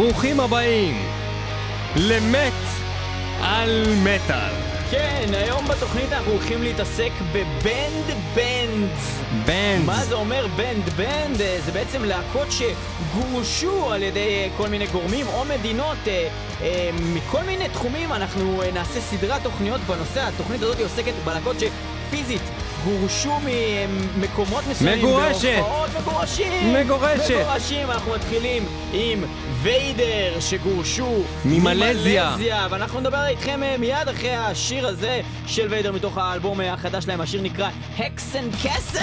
ברוכים הבאים למת על מטאל. כן, היום בתוכנית אנחנו הולכים להתעסק ב banned bands. Bands. מה זה אומר banned band? אה, זה בעצם להקות שגורשו על ידי אה, כל מיני גורמים או מדינות אה, מכל מיני תחומים. אנחנו נעשה סדרת תוכניות בנושא. התוכנית הזאת עוסקת בלהקות שפיזית גורשו ממקומות מסוימים. מגורשת. בהופעות מגורשים. מגורשת. מגורשים. אנחנו מתחילים עם ויידר שגורשו ממלזיה. ממלזיה. ואנחנו נדבר איתכם אה, מיד אחרי השיר הזה של ויידר מתוך האלבום אה, החדש שלהם. השיר נקרא הקסן קסל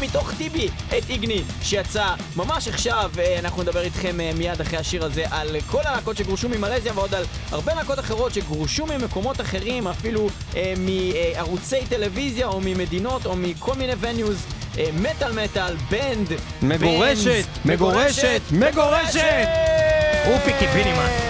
מתוך טיבי את איגני שיצא ממש עכשיו. אה, אנחנו נדבר איתכם מיד אחרי השיר הזה על כל הלהקות שגורשו ממלזיה ועוד על הרבה להקות אחרות שגורשו ממקומות אחרים, אפילו אה, מערוצי טלוויזיה או ממדינות או מכל מיני venues. מטאל מטאל, בנד, מגורשת, מגורשת, מגורשת. אופי קיבינימן.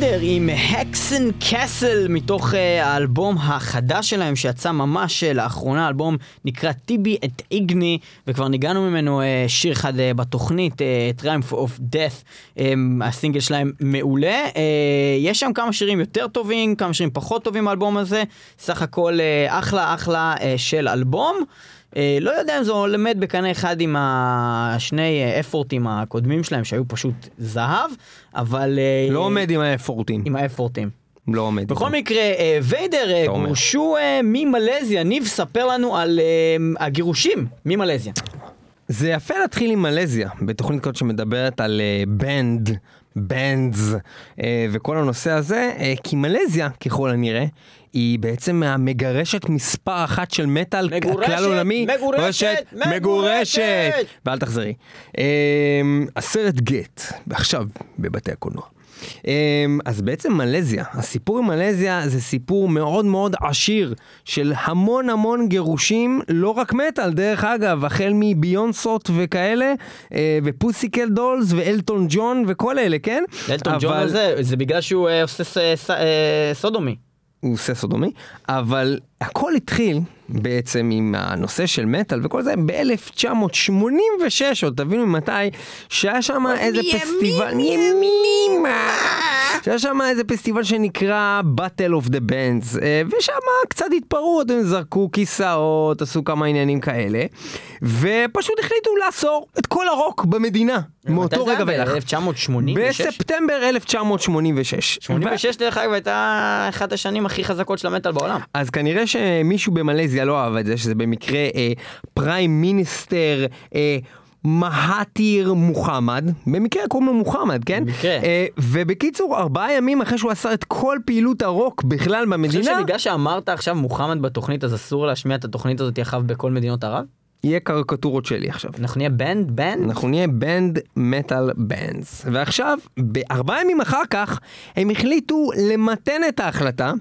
ויידר עם הקסן קאסל מתוך אה, האלבום החדש שלהם שיצא ממש אה, לאחרונה, האלבום נקרא טיבי את איגני וכבר ניגענו ממנו אה, שיר אחד אה, בתוכנית, אה, Triumph of Death, הסינגל שלהם מעולה. אה, יש שם כמה שירים יותר טובים, כמה שירים פחות טובים באלבום הזה, סך הכל אה, אחלה אחלה אה, של אלבום. אה, לא יודע אם זה עומד בקנה אחד עם השני אפורטים הקודמים שלהם שהיו פשוט זהב, אבל... אה, לא עומד עם האפורטים. עם האפורטים. לא עומד. בכל איתם. מקרה, אה, ויידר אומר. גורשו ממלזיה. ניב, ספר לנו על הגירושים ממלזיה. זה יפה להתחיל עם מלזיה, בתוכנית כזאת שמדברת על בנד, בנדס וכל הנושא הזה, אה, כי מלזיה, ככל הנראה, היא בעצם מהמגרשת מספר אחת של מטאל מגורשת, כלל עולמי. מגורשת, מגורשת, מגורשת. ואל תחזרי. אה, הסרט גט, עכשיו בבתי הקולנוע. אה, אז בעצם מלזיה, הסיפור עם מלזיה זה סיפור מאוד מאוד עשיר של המון המון גירושים, לא רק מטאל, דרך אגב, החל מביונסות וכאלה, אה, ופוסיקל דולס ואלטון ג'ון וכל אלה, כן? אלטון ג'ון אבל- הזה, זה בגלל שהוא אה, עושה ס- ס- אה, סודומי. הוא עושה סודומי, אבל הכל התחיל בעצם עם הנושא של מטאל וכל זה ב-1986, עוד תבינו ממתי, שהיה שם איזה פסטיבל, ימימה, שהיה שם איזה פסטיבל שנקרא Battle of the Bands, אה, ושם קצת התפרעו, אתם זרקו כיסאות, עשו כמה עניינים כאלה, ופשוט החליטו לאסור את כל הרוק במדינה, מאותו רגע ואילך. ב-1986? בספטמבר 1986. 86 דרך אגב הייתה אחת השנים הכי חזקות של המטאל בעולם. אז כנראה שמישהו במלזיה לא אהב את זה, שזה במקרה אה, prime minister אה, מהאתיר מוחמד, במקרה קוראים לו מוחמד, כן? במקרה. אה, ובקיצור, ארבעה ימים אחרי שהוא אסר את כל פעילות הרוק בכלל אני חושב במדינה, שבגלל שאמרת עכשיו מוחמד בתוכנית אז אסור להשמיע את התוכנית הזאת יחב בכל מדינות ערב? יהיה קריקטורות שלי עכשיו. אנחנו נהיה banned band? אנחנו נהיה banned metal bands. ועכשיו, בארבעה ימים אחר כך, הם החליטו למתן את ההחלטה,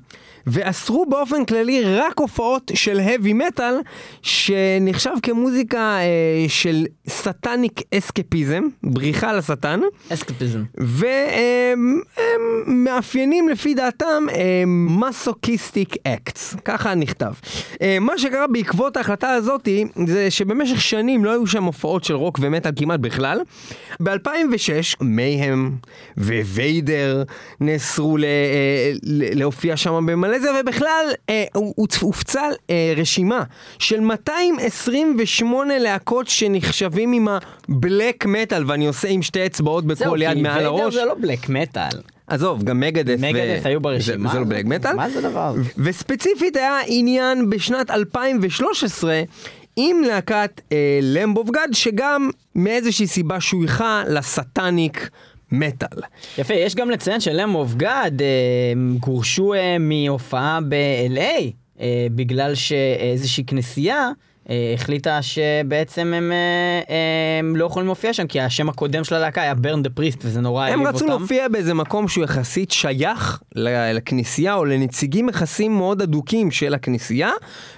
ואסרו באופן כללי רק הופעות של heavy metal, שנחשב כמוזיקה אה, של satanic escapism, בריחה לשטן. אסקפיזם. והם הם מאפיינים לפי דעתם masochistic acts, ככה נכתב. אה, מה שקרה בעקבות ההחלטה הזאתי זה שבמשך שנים לא היו שם הופעות של רוק ומטאל כמעט בכלל. ב-2006 מייהם וויידר נאסרו ל- אה, ל- להופיע שם במלזיה ובכלל אה, הופצה אה, רשימה של 228 להקות שנחשבים עם הבלק מטאל ואני עושה עם שתי אצבעות בכל יד מעל הראש. זה לא בלק מטאל. עזוב, גם מגדף. מגדף היו ברשימה. זה, זה לא. בלק מטאל. מה זה הזה? וספציפית היה עניין בשנת 2013 עם להקת אה, Lamb of God, שגם מאיזושהי סיבה שויכה ל satanic מטאל. יפה, יש גם לציין ש Lamb of God גורשו אה, מהופעה ב-LA אה, בגלל שאיזושהי כנסייה החליטה שבעצם הם, אה, הם לא יכולים להופיע שם כי השם הקודם של הלהקה היה Burn the Priest וזה נורא הם העליב רצו אותם. להופיע באיזה מקום שהוא יחסית שייך לכנסייה או לנציגים יחסים מאוד הדוקים של הכנסייה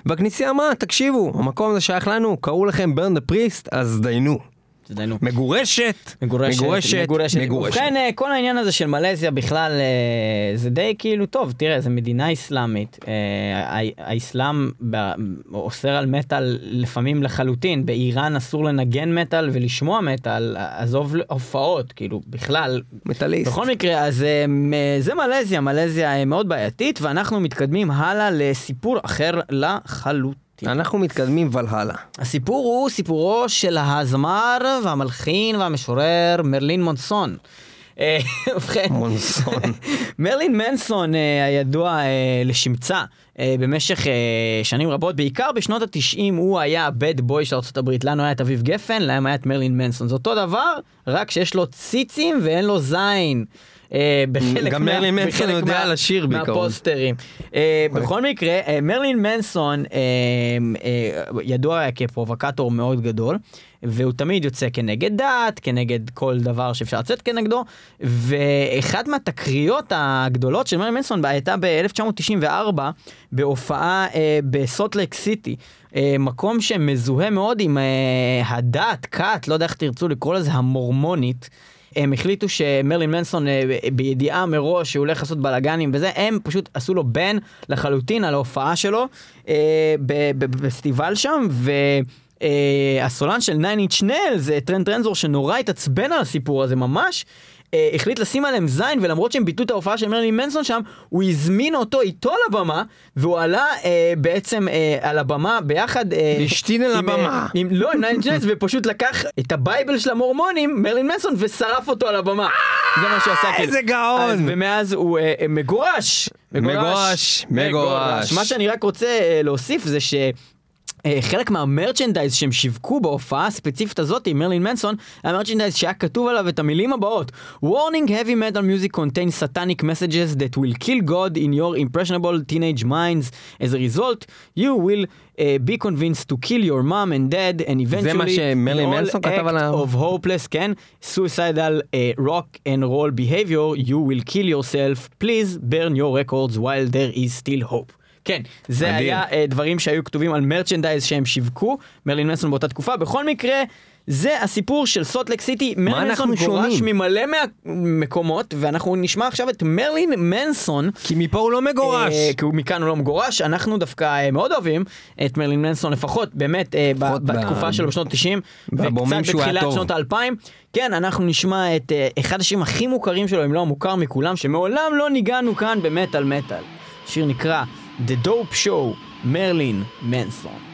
והכנסייה אמרה תקשיבו המקום הזה שייך לנו קראו לכם ברן דה פריסט אז דיינו. תדיינו. מגורשת, מגורשת, מגורשת, מגורשת. מגורשת. ובכן, אה, כל העניין הזה של מלזיה בכלל, אה, זה די כאילו, טוב, תראה, זו מדינה אסלאמית. אה, הא- האסלאם ב- אוסר על מטאל לפעמים לחלוטין. באיראן אסור לנגן מטאל ולשמוע מטאל, עזוב הופעות, כאילו, בכלל. מטאליסט. בכל מקרה, אז זה מלזיה, מלזיה מאוד בעייתית, ואנחנו מתקדמים הלאה לסיפור אחר לחלוטין. אנחנו מתקדמים ולהלה. הסיפור הוא סיפורו של הזמר והמלחין והמשורר מרלין מונסון. אה, ובכן, מונסון. מרלין מנסון אה, הידוע אה, לשמצה במשך שנים רבות, בעיקר בשנות התשעים הוא היה הבד בוי של ארה"ב, לנו היה את אביב גפן, להם היה את מרלין מנסון. זה אותו דבר, רק שיש לו ציצים ואין לו זין. אה, בחלק גם מה- מרלין מנסון יודע לשיר בעיקרון. מהפוסטרים. אה, בכל מקרה, אה, מרלין מנסון אה, אה, ידוע כפרובוקטור מאוד גדול, והוא תמיד יוצא כנגד דת, כנגד כל דבר שאפשר לצאת כנגדו, ואחת מהתקריות הגדולות של מרלין מנסון הייתה ב-1994 בהופעה אה, בסולט לייק סיטי. אה, מקום שמזוהה מאוד עם אה, הדת, כת, לא יודע איך תרצו לקרוא לזה, המורמונית. הם החליטו שמרלין מנסון אה, בידיעה מראש שהוא הולך לעשות בלאגנים וזה, הם פשוט עשו לו ban לחלוטין על ההופעה שלו אה, בפסטיבל שם, ו... אה, הסולן של 9 Inch Nails, זה טרנט רזנור שנורא התעצבן על הסיפור הזה ממש. אה, החליט לשים עליהם זין ולמרות שהם ביטלו את ההופעה של מרילין מנסון שם הוא הזמין אותו איתו לבמה והוא עלה אה, בעצם אה, על הבמה ביחד אה, והשתין על אה, הבמה. עם, לא עם 9 Inch Nails ופשוט לקח את ה bible של המורמונים מרילין מנסון ושרף אותו על הבמה זה מה שהוא עשה כאילו. איזה גאון. אז, ומאז הוא אה, אה, מגורש מגורש, מגורש. מה שאני רק רוצה אה, להוסיף זה ש... אה, חלק מהמרצ'נדייז שהם שיווקו בהופעה הספציפית הזאת עם מרלין מנסון, היה מרצ'נדייז שהיה כתוב עליו את המילים הבאות Warning heavy metal music contains satanic messages that will kill God in your impressionable teenage minds. As a result, you will uh, be convinced to kill your mom and dad and eventually... מה שמרלין מנסון כתב act עליו? of hopeless, כן? suicidal uh, rock and roll behavior, you will kill yourself. Please burn your records while there is still hope. כן, זה מדהים. היה uh, דברים שהיו כתובים על מרצ'נדייז שהם שיווקו, מרלין מנסון באותה תקופה. בכל מקרה, זה הסיפור של סוטלק סיטי. מרלין מנסון גורש? ממלא מהמקומות, ואנחנו נשמע עכשיו את מרלין מנסון. כי מפה הוא לא מגורש. אה, כי הוא מכאן הוא לא מגורש, אנחנו דווקא אה, מאוד אוהבים את מרלין מנסון לפחות באמת אה, ב- לפחות ב- בתקופה שלו בשנות ה-90 והבומים וקצת שהוא היה בתחילת. שנות ה-2000. כן, אנחנו נשמע את אה, אחד השירים הכי מוכרים שלו, אם לא המוכר מכולם, שמעולם לא ניגענו כאן במטאל מטאל. שיר נקרא The Dope Show, מרלין מנסון.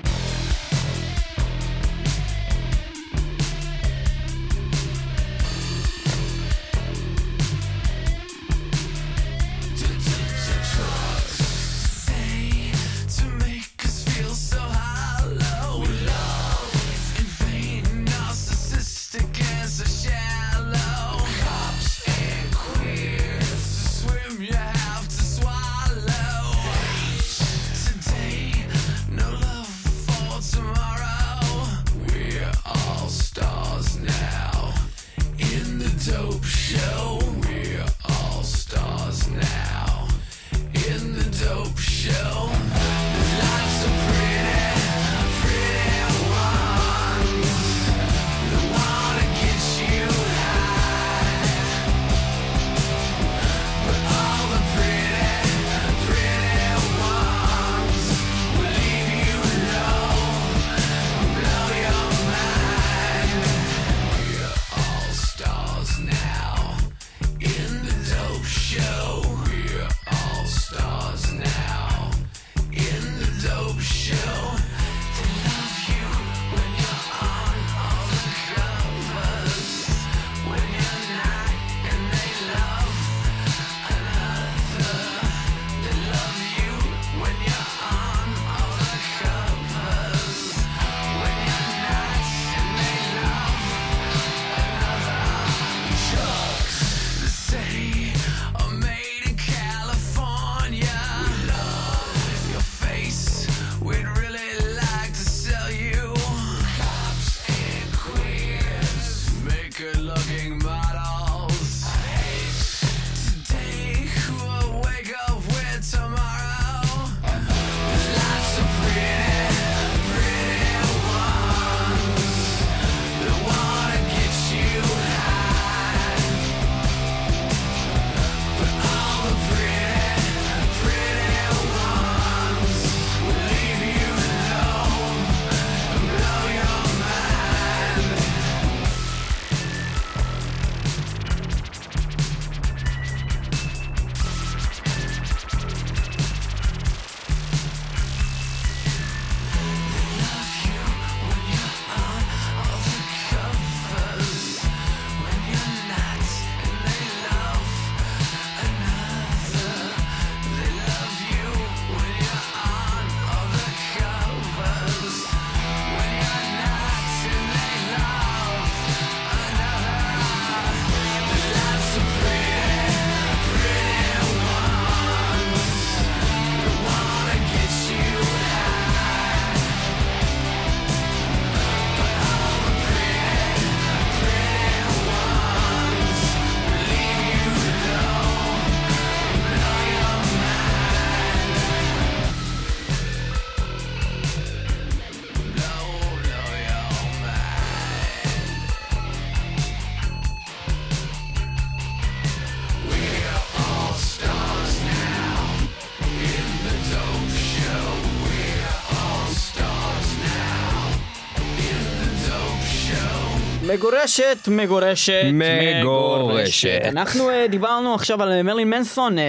מגורשת, מגורשת, מגורשת. אנחנו אה, דיברנו עכשיו על אה, מרלין מנסון אה,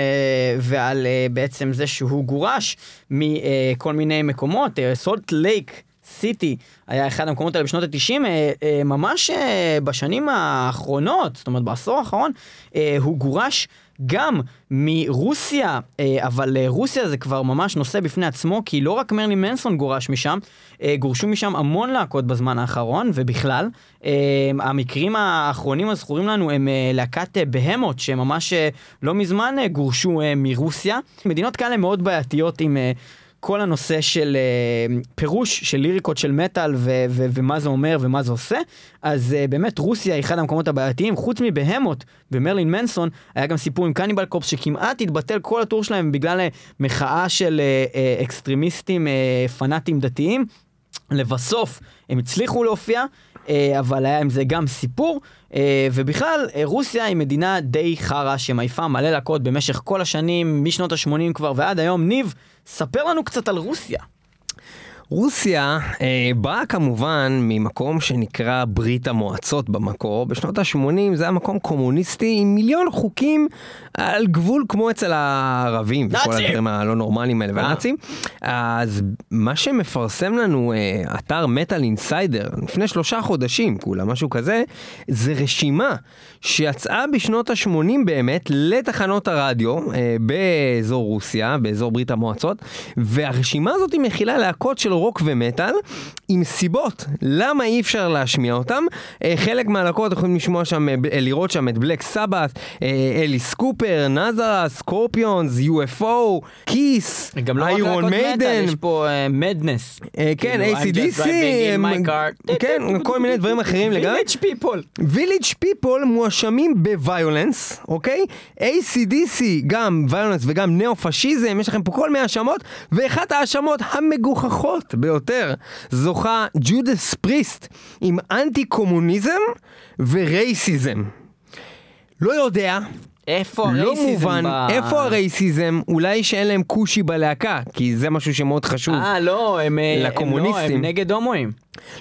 ועל אה, בעצם זה שהוא גורש מכל מיני מקומות, סולט לייק. סיטי היה אחד המקומות האלה בשנות ה-90, ממש בשנים האחרונות, זאת אומרת בעשור האחרון, הוא גורש גם מרוסיה, אה, אבל אה, רוסיה זה כבר ממש נושא בפני עצמו, כי לא רק מרלין מנסון גורש משם, אה, גורשו משם המון להקות בזמן האחרון, ובכלל, המקרים האחרונים הזכורים לנו הם להקת בהמות, שממש לא מזמן גורשו מרוסיה. מדינות כאלה מאוד בעייתיות עם... כל הנושא של uh, פירוש של ליריקות של מטאל ו- ו- ומה זה אומר ומה זה עושה, אז uh, באמת רוסיה היא אחד המקומות הבעייתיים, חוץ מבהמות ומרלין מנסון, היה גם סיפור עם קניבל קופס שכמעט התבטל כל הטור שלהם בגלל uh, מחאה של uh, uh, אקסטרימיסטים uh, פנאטים דתיים. לבסוף הם הצליחו להופיע, אה, אבל היה עם זה גם סיפור, אה, ובכלל אה, רוסיה היא מדינה די חרא שמעיפה מלא להקות במשך כל השנים, משנות ה-80 כבר ועד היום. ניב, ספר לנו קצת על רוסיה. רוסיה אה, באה כמובן ממקום שנקרא ברית המועצות במקור. בשנות ה-80 זה היה מקום קומוניסטי עם מיליון חוקים על גבול כמו אצל הערבים. וכל נאצים! הדברים הלא נורמליים האלה והנאצים. אז מה שמפרסם לנו אה, אתר מטאל אינסיידר לפני שלושה חודשים, כולה משהו כזה, זה רשימה שיצאה בשנות ה-80 באמת לתחנות הרדיו אה, באזור רוסיה, באזור ברית המועצות, והרשימה הזאת מכילה להקות של רוק ומטאל עם סיבות למה אי אפשר להשמיע אותם. אה, חלק מהלהקות יכולים לשמוע שם, אה, לראות שם את Black Sabbath, Alice Cooper, Nazareth, Scorpions, UFO, Kiss, גם לא רק Iron להקות מטאל, Maiden. יש פה Madness. אה, כן, ACDC, הם- כן, כל מיני דברים אחרים לגמרי. Village People. Village People מואשמים ב violence, אוקיי? ACDC, גם violence וגם ניאו-פשיזם, יש לכם פה כל מיני האשמות, ואחת ההאשמות המגוחכות ביותר זוכה ג'ודס פריסט עם אנטי קומוניזם ורייסיזם. לא יודע, איפה לא הרייסיזם מובן, ב- איפה הרייסיזם? אולי שאין להם כושי בלהקה, כי זה משהו שמאוד חשוב. אה, לא, הם... אה, הם לא, לקומוניסטים. הם נגד הומואים.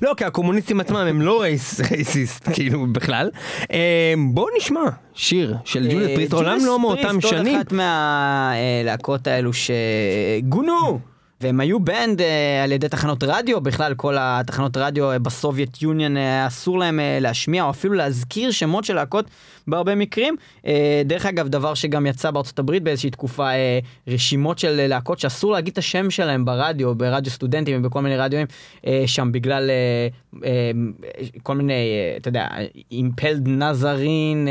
לא, כי הקומוניסטים עצמם הם לא רייס, רייסיסט, כאילו, בכלל. אה, בואו נשמע שיר של ג'ודס פריסט, עולם לא מאותם עוד שנים. אחת מהלהקות האלו שגונו. והם היו banned אה, על ידי תחנות רדיו, בכלל כל התחנות רדיו אה, ב Soviet Union אה, אסור להם אה, להשמיע או אפילו להזכיר שמות של להקות בהרבה מקרים. אה, דרך אגב, דבר שגם יצא בארצות הברית באיזושהי תקופה, אה, רשימות של להקות שאסור להגיד את השם שלהם ברדיו, ברדיו סטודנטים ובכל מיני רדיואים אה, שם בגלל כל מיני, אתה יודע, Impaled Nazarene,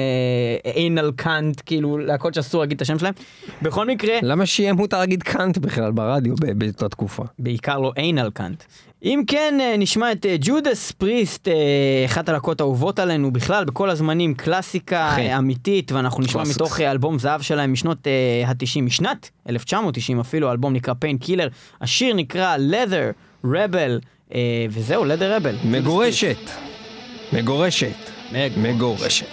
Anal Cunt, כאילו להקות שאסור להגיד את השם שלהם. בכל מקרה, למה שיהיה מותר להגיד cunt בכלל ברדיו באותה תקופה? בעיקר לא Anal Cunt. אם כן, אה, נשמע את אה, Judas Priest, אה, אחת הלהקות האהובות עלינו בכלל, בכל הזמנים, קלאסיקה אחי. אה, אמיתית, ואנחנו נשמע classics. מתוך אה, אלבום זהב שלהם משנות ה-90, משנת 1990 אפילו, האלבום נקרא Painkiller, השיר נקרא leather rebel, אה, וזהו, leather rebel. מגורשת. מגורשת. מג- מגורשת.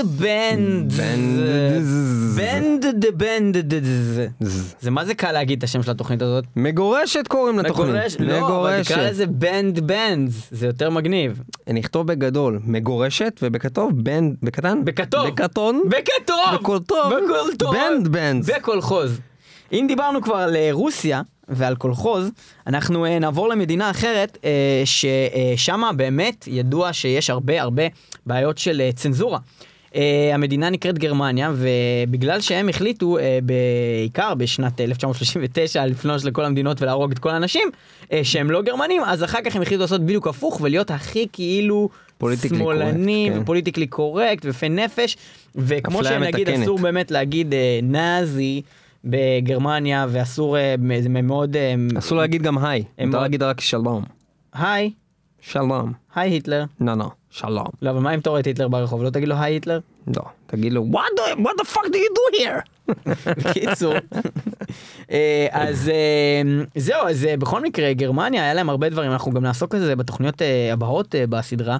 Banned. banned the band. זה מה זה קל להגיד את השם של התוכנית הזאת? מגורשת קוראים לתוכנית. לא, אבל תקרא לזה banned bands, זה יותר מגניב. נכתוב בגדול מגורשת ובכתוב banned בקטן בכתוב. בקטון בכתוב! בכל טוב. בכל טוב! banned bands. בקולחוז. אם דיברנו כבר על אה, רוסיה ועל קולחוז, אנחנו אה, נעבור למדינה אחרת, אה, ששם באמת ידוע שיש הרבה הרבה בעיות של צנזורה. אה, המדינה נקראת גרמניה, ובגלל שהם החליטו, אה, בעיקר בשנת 1939, לפלוש לכל המדינות ולהרוג את כל האנשים, אה, שהם לא גרמנים, אז אחר כך הם החליטו לעשות בדיוק הפוך ולהיות הכי כאילו politically שמאלנים, correct, כן. ו politically correct, ויפי נפש, וכמו שנגיד מתקנת. אסור באמת להגיד אה, נאזי בגרמניה, ואסור, זה מאוד, אסור להגיד גם היי, הם מותר להגיד רק שלום. היי, שלום. היי היטלר. לא לא, שלום. לא, אבל מה אם אתה רואה את היטלר ברחוב? לא תגיד לו היי היטלר? לא, תגיד לו what the, what the fuck do you do here? בקיצור. אה, אז אה, זהו, אז אה, בכל מקרה, גרמניה, היה להם הרבה דברים, אנחנו גם נעסוק בזה בתוכניות הבאות בסדרה.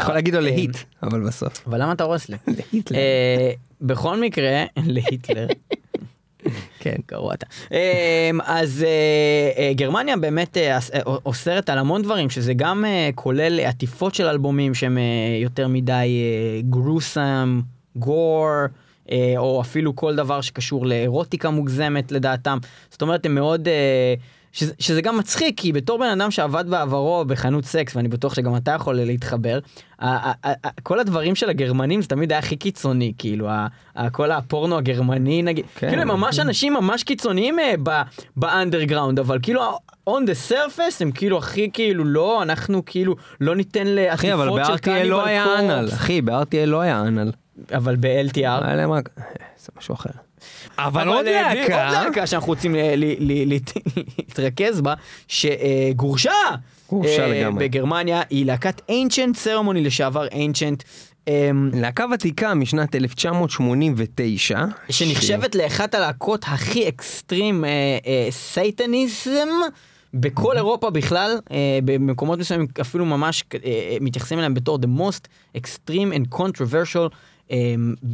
יכול להגיד לו להיט, אבל בסוף. אבל למה אתה הורס לי? להיטלר. בכל מקרה, להיטלר. כן, גרוע אתה. אה, אז אה, אה, גרמניה באמת אה, אוסרת על המון דברים, שזה גם כולל עטיפות של אלבומים שהם יותר מדי גרוסם, גור, או אפילו כל דבר שקשור לאירוטיקה מוגזמת לדעתם. זאת אומרת, הם מאוד... אה, שזה, שזה גם מצחיק, כי בתור בן אדם שעבד בעברו בחנות סקס, ואני בטוח שגם אתה יכול להתחבר, כל הדברים של הגרמנים זה תמיד היה הכי קיצוני, כאילו, כל הפורנו הגרמני נגיד, כן. כאילו הם ממש אנשים ממש קיצוניים אה, באנדרגראונד, אבל כאילו on the surface הם כאילו הכי כאילו לא, אנחנו כאילו לא ניתן אחי, אבל לעטיפות של ב-RTA קניבל לא היה אנל, אחי, ב-RTA לא היה אנל. אבל ב-LTR. היה להם רק... זה משהו אחר. אבל עוד אה, להקה, עוד להקה שאנחנו רוצים ל- להתרכז בה, שגורשה גורשה אה. בגרמניה, היא להקת אינצ'נט סרמוני לשעבר אינצ'נט. להקה ותיקה משנת 1989. שנחשבת לאחת הלהקות הכי אקסטרים אה, אה, סייטניזם בכל אירופה בכלל, אה, במקומות מסוימים אפילו ממש אה, מתייחסים אליהם בתור the most extreme and controversial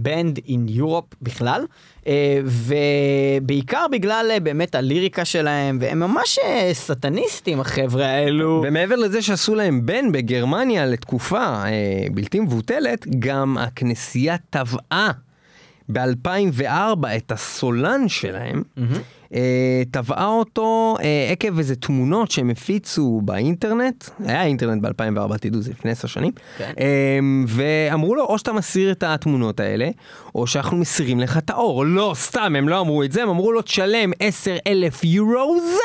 band in Europe בכלל, אה, ובעיקר בגלל אה, באמת הליריקה שלהם, והם ממש אה, סטניסטים החבר'ה האלו. ומעבר לזה שעשו להם בן בגרמניה לתקופה אה, בלתי מבוטלת, גם הכנסייה טבעה ב-2004 את הסולן שלהם, אה, טבעה אותו אה, עקב איזה תמונות שהם הפיצו באינטרנט, היה אינטרנט ב-2004, תדעו, זה לפני עשר שנים, כן. אה, ואמרו לו, או שאתה מסיר את התמונות האלה, או שאנחנו מסירים לך את האור. לא, סתם, הם לא אמרו את זה, הם אמרו לו, תשלם 10 אלף יורוז.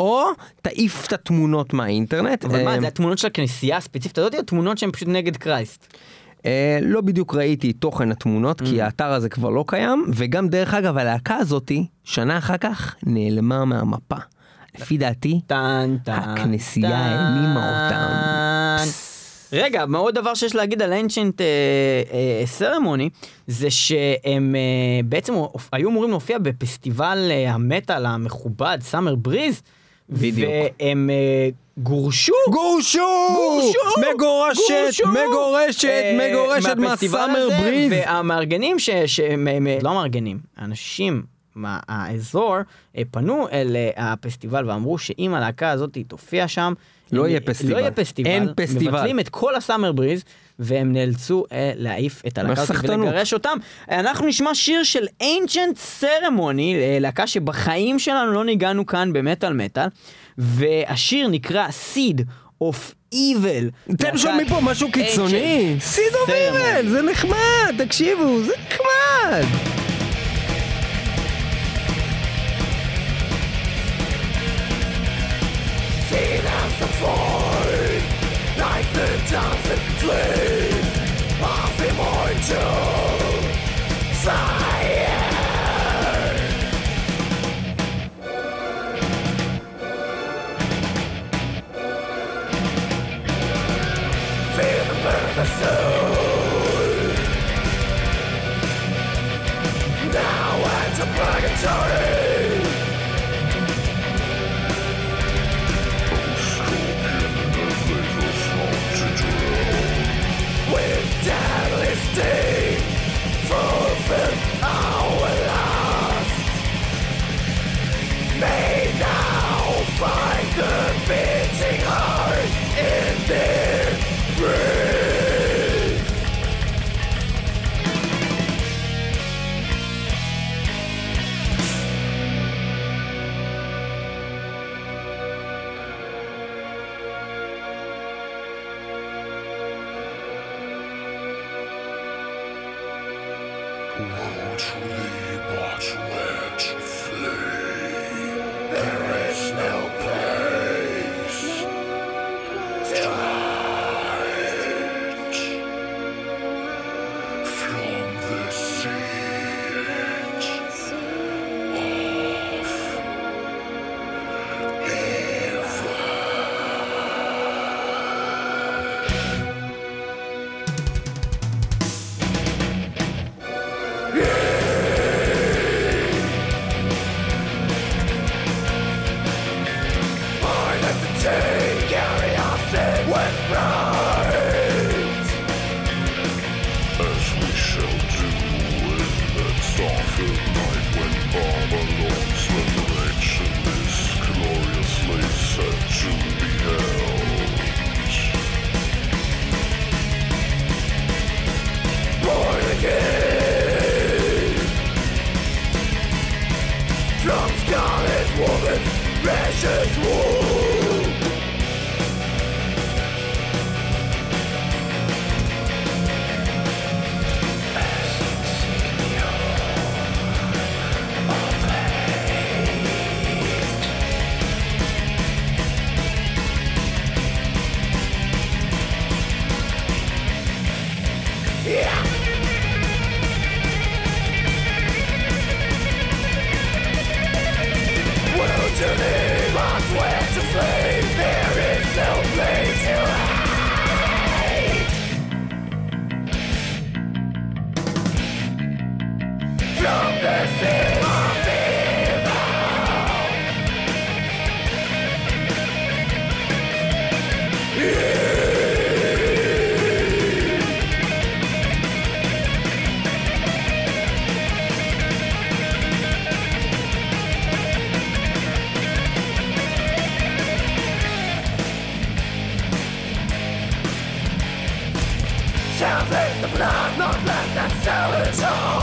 או תעיף את התמונות מהאינטרנט. אבל מה, זה התמונות של הכנסייה הספציפית הזאת, או תמונות שהן פשוט נגד קרייסט? אה, לא בדיוק ראיתי תוכן התמונות, כי האתר הזה כבר לא קיים, וגם דרך אגב הלהקה הזאתי, שנה אחר כך, נעלמה מהמפה. לפי דעתי, טן טן. הכנסייה טן. העלימה אותם. רגע, מאוד דבר שיש להגיד על אנשנט סרמוני, זה שהם אה, בעצם היו אמורים להופיע בפסטיבל אה, המטאל המכובד, סאמר בריז, בדיוק. והם אה, גורשו. גורשו! גורשו! מגורשת! מגורשת! אה, מגורשת מהסאמר בריז! והמארגנים, שהם הם, לא המארגנים, האנשים מהאזור אה, פנו אל הפסטיבל ואמרו שאם הלהקה הזאת תופיע שם, לא הם- יהיה פסטיבל. לא יהיה פסטיבל, אין פסטיבל. מבטלים את כל הסאמר בריז. והם נאלצו אה, להעיף את הלהקה. ולגרש אותם. אנחנו נשמע שיר של Ancient Ceremony, אה, להקה שבחיים שלנו לא ניגענו כאן במטאל מטאל, והשיר נקרא Seed of Evil. אתם שומעים פה משהו קיצוני? אוף Ceremony. איבל, זה נחמד, תקשיבו, זה נחמד. Like the dancing flame of do. dead. to. Valentine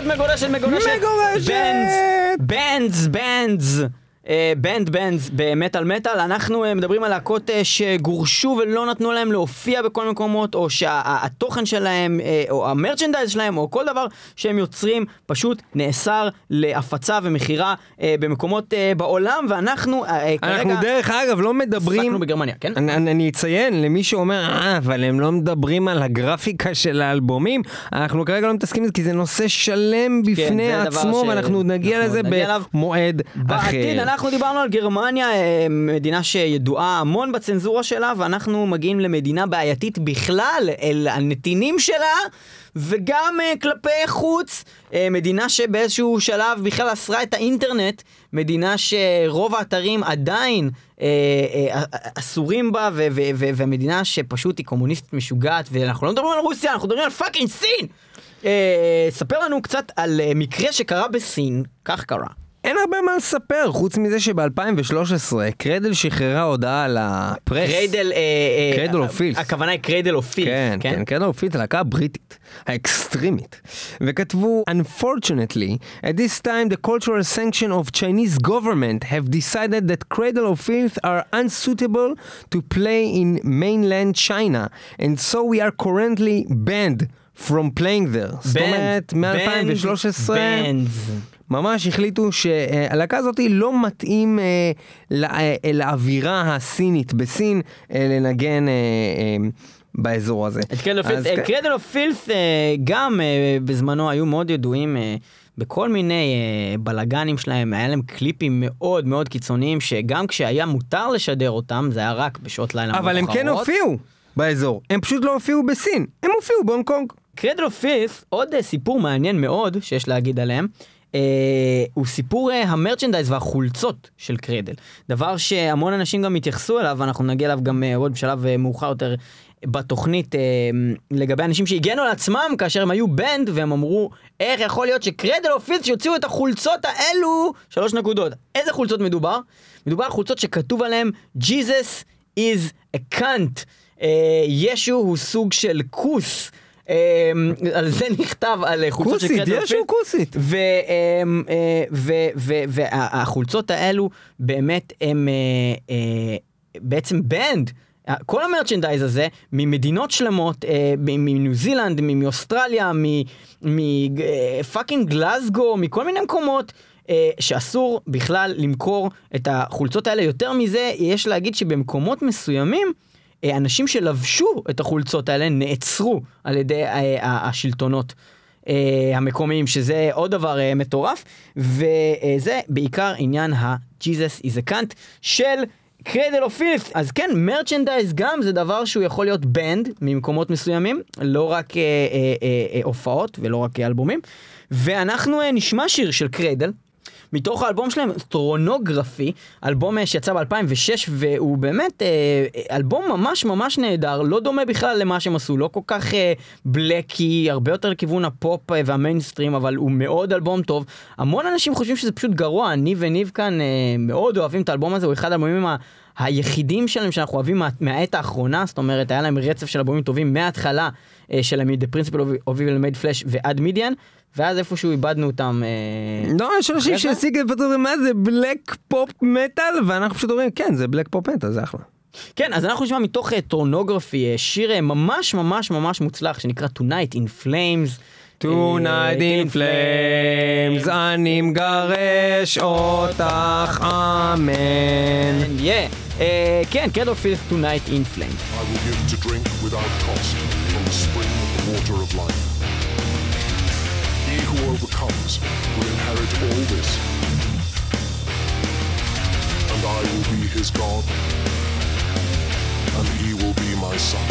מגורשת, מגורשת, מגורשת. מגורשת! bands, bands, bands. banned bands במטאל מטאל, אנחנו אה, מדברים על להקות אה, שגורשו ולא נתנו להם להופיע בכל מקומות, או שהתוכן שלהם, אה, או ה merchandise שלהם, או כל דבר שהם יוצרים, פשוט נאסר להפצה ומכירה במקומות בעולם, ואנחנו כרגע... אנחנו דרך אגב לא מדברים... הפסקנו בגרמניה, כן? אני, אני אני אציין למי שאומר, אה, אבל הם לא מדברים על הגרפיקה של האלבומים, אנחנו כרגע לא מתעסקים בזה כי זה נושא שלם בפני זה דבר עצמו, ש- ואנחנו נגיע אנחנו לזה נגיע. במועד אחר. אנחנו דיברנו על גרמניה, אה, מדינה שידועה המון בצנזורה שלה, ואנחנו מגיעים למדינה בעייתית בכלל, אל הנתינים שלה, וגם אה, כלפי חוץ, אה, מדינה שבאיזשהו שלב בכלל אסרה את האינטרנט, מדינה שרוב האתרים עדיין אסורים בה, ומדינה שפשוט היא קומוניסטית משוגעת, ואנחנו לא מדברים על רוסיה, אנחנו מדברים על fucking סין! ספר לנו קצת על מקרה שקרה בסין, כך קרה. אין הרבה מה לספר, חוץ מזה שב-2013 Cradle שחררה הודעה ל press. Cradle, אה, אה, Cradle אה, of Filth. הכוונה היא Cradle of Filth, כן, כן, Cradle of Filth, הלהקה הבריטית, האקסטרימית. וכתבו, Unfortunately, at this time the cultural section of Chinese government have decided that of Filth are unsuitable to play in mainland China, and so we are currently banned From Playing There. זאת אומרת, מ-2013, בנדס. ממש החליטו שהלהקה הזאת לא מתאים אה, לא, אה, לאווירה הסינית בסין אה, לנגן אה, אה, באזור הזה. את קרדל אוף פילס אה, גם אה, בזמנו היו מאוד ידועים אה, בכל מיני אה, בלאגנים שלהם, היה להם קליפים מאוד מאוד קיצוניים, שגם כשהיה מותר לשדר אותם, זה היה רק בשעות לילה מאוחרות. אבל הם כן הופיעו באזור, הם פשוט לא הופיעו בסין, הם הופיעו בהונג קונג. Cradle of Filth, עוד אה, סיפור מעניין מאוד שיש להגיד עליהם. אה, הוא סיפור אה, ה merchandise והחולצות של Cradle. דבר שהמון אנשים גם התייחסו אליו, ואנחנו נגיע אליו גם אה, עוד בשלב אה, מאוחר יותר בתוכנית אה, לגבי אנשים שהגנו על עצמם כאשר הם היו banned והם אמרו איך יכול להיות ש Cradle of Filth שיוציאו את החולצות האלו שלוש נקודות. איזה חולצות מדובר? מדובר על חולצות שכתוב עליהם Jesus is a cunt. אה, ישו הוא סוג של כוס. אה, על זה נכתב על חולצות של כוסית, Cradle of ישו Filth. כוסית. ו- אמ, אה, והחולצות האלו באמת הם אה, אה, בעצם בנד. כל המרצ'נדייז הזה ממדינות שלמות, אה, מניו זילנד, מאוסטרליה, מפאקינג גלזגו, מכל מיני מקומות. אה, שאסור בכלל למכור את החולצות האלה. יותר מזה, יש להגיד שבמקומות מסוימים, אנשים שלבשו את החולצות האלה נעצרו על ידי אה, השלטונות. אה, המקומיים, שזה עוד דבר אה, מטורף, וזה בעיקר עניין ה-Jesus is a cunt של Cradle of Filth. אז כן, merchandise גם זה דבר שהוא יכול להיות banned ממקומות מסוימים, לא רק אה, אה, אה, אה, הופעות ולא רק אה, אלבומים. ואנחנו אה, נשמע שיר של Cradle. מתוך האלבום שלהם, Thornography, אלבום אה, שיצא ב-2006, והוא באמת אה, אלבום ממש ממש נהדר, לא דומה בכלל למה שהם עשו, לא כל כך אה, בלקי, הרבה יותר לכיוון הפופ אה, והמיינסטרים, אבל הוא מאוד אלבום טוב. המון אנשים חושבים שזה פשוט גרוע, אני וניב כאן אה, מאוד אוהבים את האלבום הזה, הוא אחד האלבומים ה... היחידים שלהם שאנחנו אוהבים מה, מהעת האחרונה, זאת אומרת, היה להם רצף של אלבומים טובים מההתחלה אה, שלהם, The Principle of Evil Made Flesh ועד Midian, ואז איפשהו איבדנו אותם. אה, לא, יש אנשים זה? שהשיגו ופתאום מה זה black pop metal, ואנחנו פשוט אומרים, כן, זה black pop metal, זה אחלה. כן, אז אנחנו נשמע מתוך אה, Thornography, אה, שיר ממש ממש ממש מוצלח שנקרא Tonight in Flames. Tonight in flames, אני מגרש אותך, אמן. כן, כן, קרדו פילס Tonight in Flames. I will give to drink without cost from the spring of the water of life. Overcomes will inherit all this. And I will be his God, and he will be my son.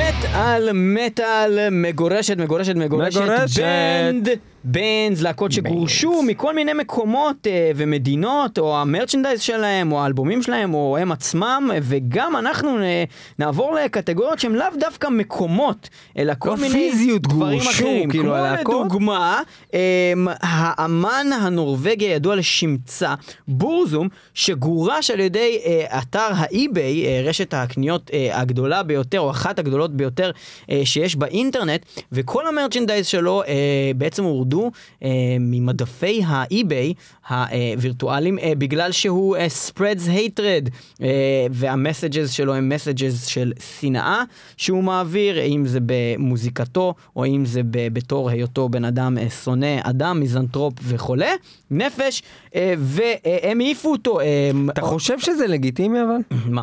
מטאל, מטאל, מגורשת, מגורשת, מגורשת. בנד, בנדס, להקות שגורשו מכל מיני מקומות אה, ומדינות, או המרצ'נדייז שלהם, או האלבומים שלהם, או הם עצמם, וגם אנחנו אה, נעבור לקטגוריות שהן לאו דווקא מקומות, אלא כל לא מיני פיזיות דברים גורשו, אחרים. כאילו, כמו הלהקות? לדוגמה, אה, האמן הנורבגי הידוע לשמצה, בורזום, שגורש על ידי אה, אתר האי-ביי, אה, רשת הקניות אה, הגדולה ביותר, או אחת הגדולות ביותר אה, שיש באינטרנט, וכל ה merchandise שלו אה, בעצם הורדו אה, ממדפי ה eBay הווירטואליים, אה, בגלל שהוא אה, spreads hatred, אה, וה messages שלו הם messages של שנאה שהוא מעביר, אם זה במוזיקתו, או אם זה בתור היותו בן אדם אה, שונא אדם, מיזנטרופ וחולה נפש, אה, והם העיפו אותו. אה, אתה חושב שזה לגיטימי אבל? מה?